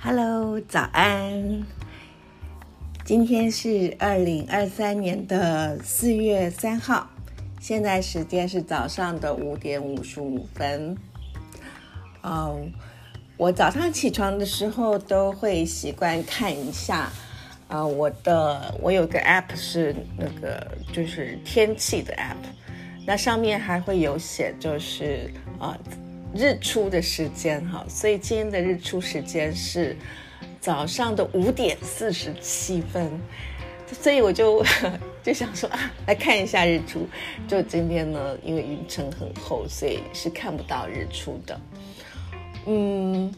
Hello，早安！今天是二零二三年的四月三号，现在时间是早上的五点五十五分。嗯，我早上起床的时候都会习惯看一下，呃，我的我有个 App 是那个就是天气的 App，那上面还会有写就是呃。日出的时间哈，所以今天的日出时间是早上的五点四十七分，所以我就 就想说啊，来看一下日出。就今天呢，因为云层很厚，所以是看不到日出的。嗯，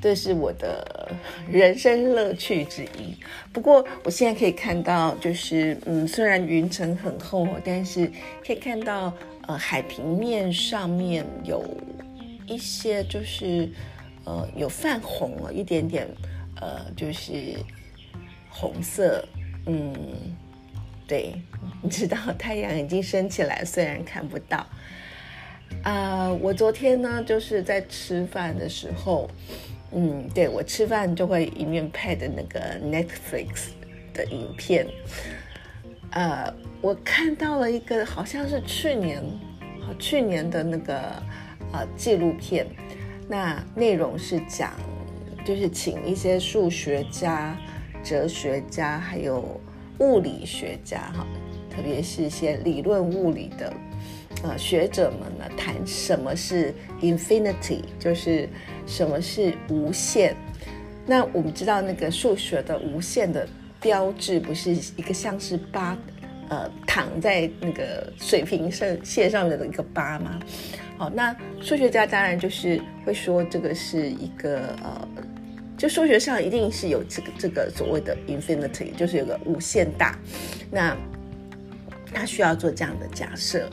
这是我的人生乐趣之一。不过我现在可以看到，就是嗯，虽然云层很厚，但是可以看到呃海平面上面有。一些就是，呃，有泛红了一点点，呃，就是红色，嗯，对，你知道太阳已经升起来，虽然看不到。啊，我昨天呢就是在吃饭的时候，嗯，对我吃饭就会一面配的那个 Netflix 的影片，呃，我看到了一个好像是去年，去年的那个。呃，纪录片，那内容是讲，就是请一些数学家、哲学家，还有物理学家，哈，特别是一些理论物理的呃学者们呢，谈什么是 infinity，就是什么是无限。那我们知道那个数学的无限的标志，不是一个像是八，呃，躺在那个水平线线上面的一个疤吗？好，那数学家当然就是会说这个是一个呃，就数学上一定是有这个这个所谓的 infinity，就是有个无限大。那他需要做这样的假设。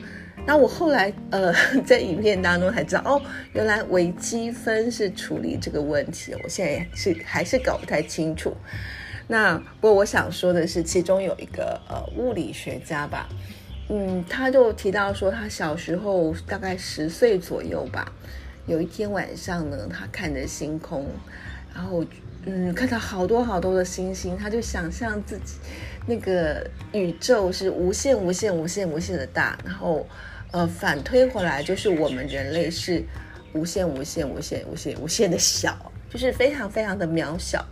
那我后来呃 在影片当中才知道，哦，原来微积分是处理这个问题。我现在是还是搞不太清楚。那不过我想说的是，其中有一个呃物理学家吧。嗯，他就提到说，他小时候大概十岁左右吧，有一天晚上呢，他看着星空，然后嗯，看到好多好多的星星，他就想象自己那个宇宙是无限无限无限无限的大，然后呃反推回来就是我们人类是无限无限无限无限无限的小，就是非常非常的渺小。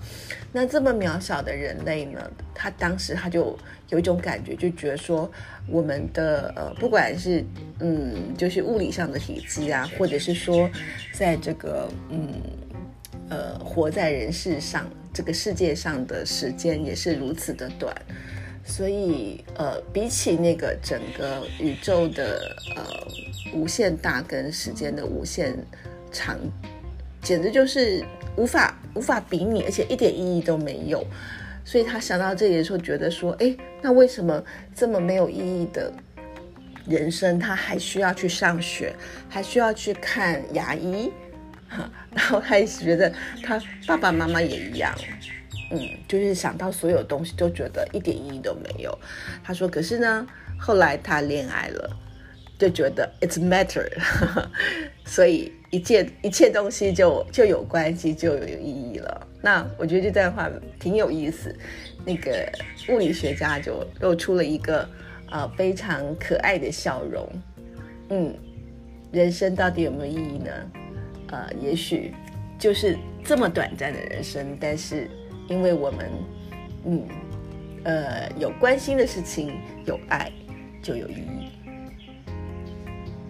那这么渺小的人类呢？他当时他就有一种感觉，就觉得说，我们的呃，不管是嗯，就是物理上的体积啊，或者是说，在这个嗯呃，活在人世上这个世界上的时间也是如此的短，所以呃，比起那个整个宇宙的呃无限大跟时间的无限长，简直就是无法。无法比拟，而且一点意义都没有，所以他想到这里的时候，觉得说，哎，那为什么这么没有意义的人生，他还需要去上学，还需要去看牙医？哈，然后他也觉得他爸爸妈妈也一样，嗯，就是想到所有东西都觉得一点意义都没有。他说，可是呢，后来他恋爱了。就觉得 it's matter，所以一切一切东西就就有关系，就有意义了。那我觉得这段话挺有意思。那个物理学家就露出了一个呃非常可爱的笑容。嗯，人生到底有没有意义呢？呃，也许就是这么短暂的人生，但是因为我们嗯呃有关心的事情，有爱，就有意义。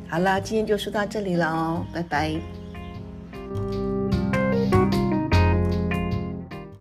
好了，今天就说到这里了哦，拜拜。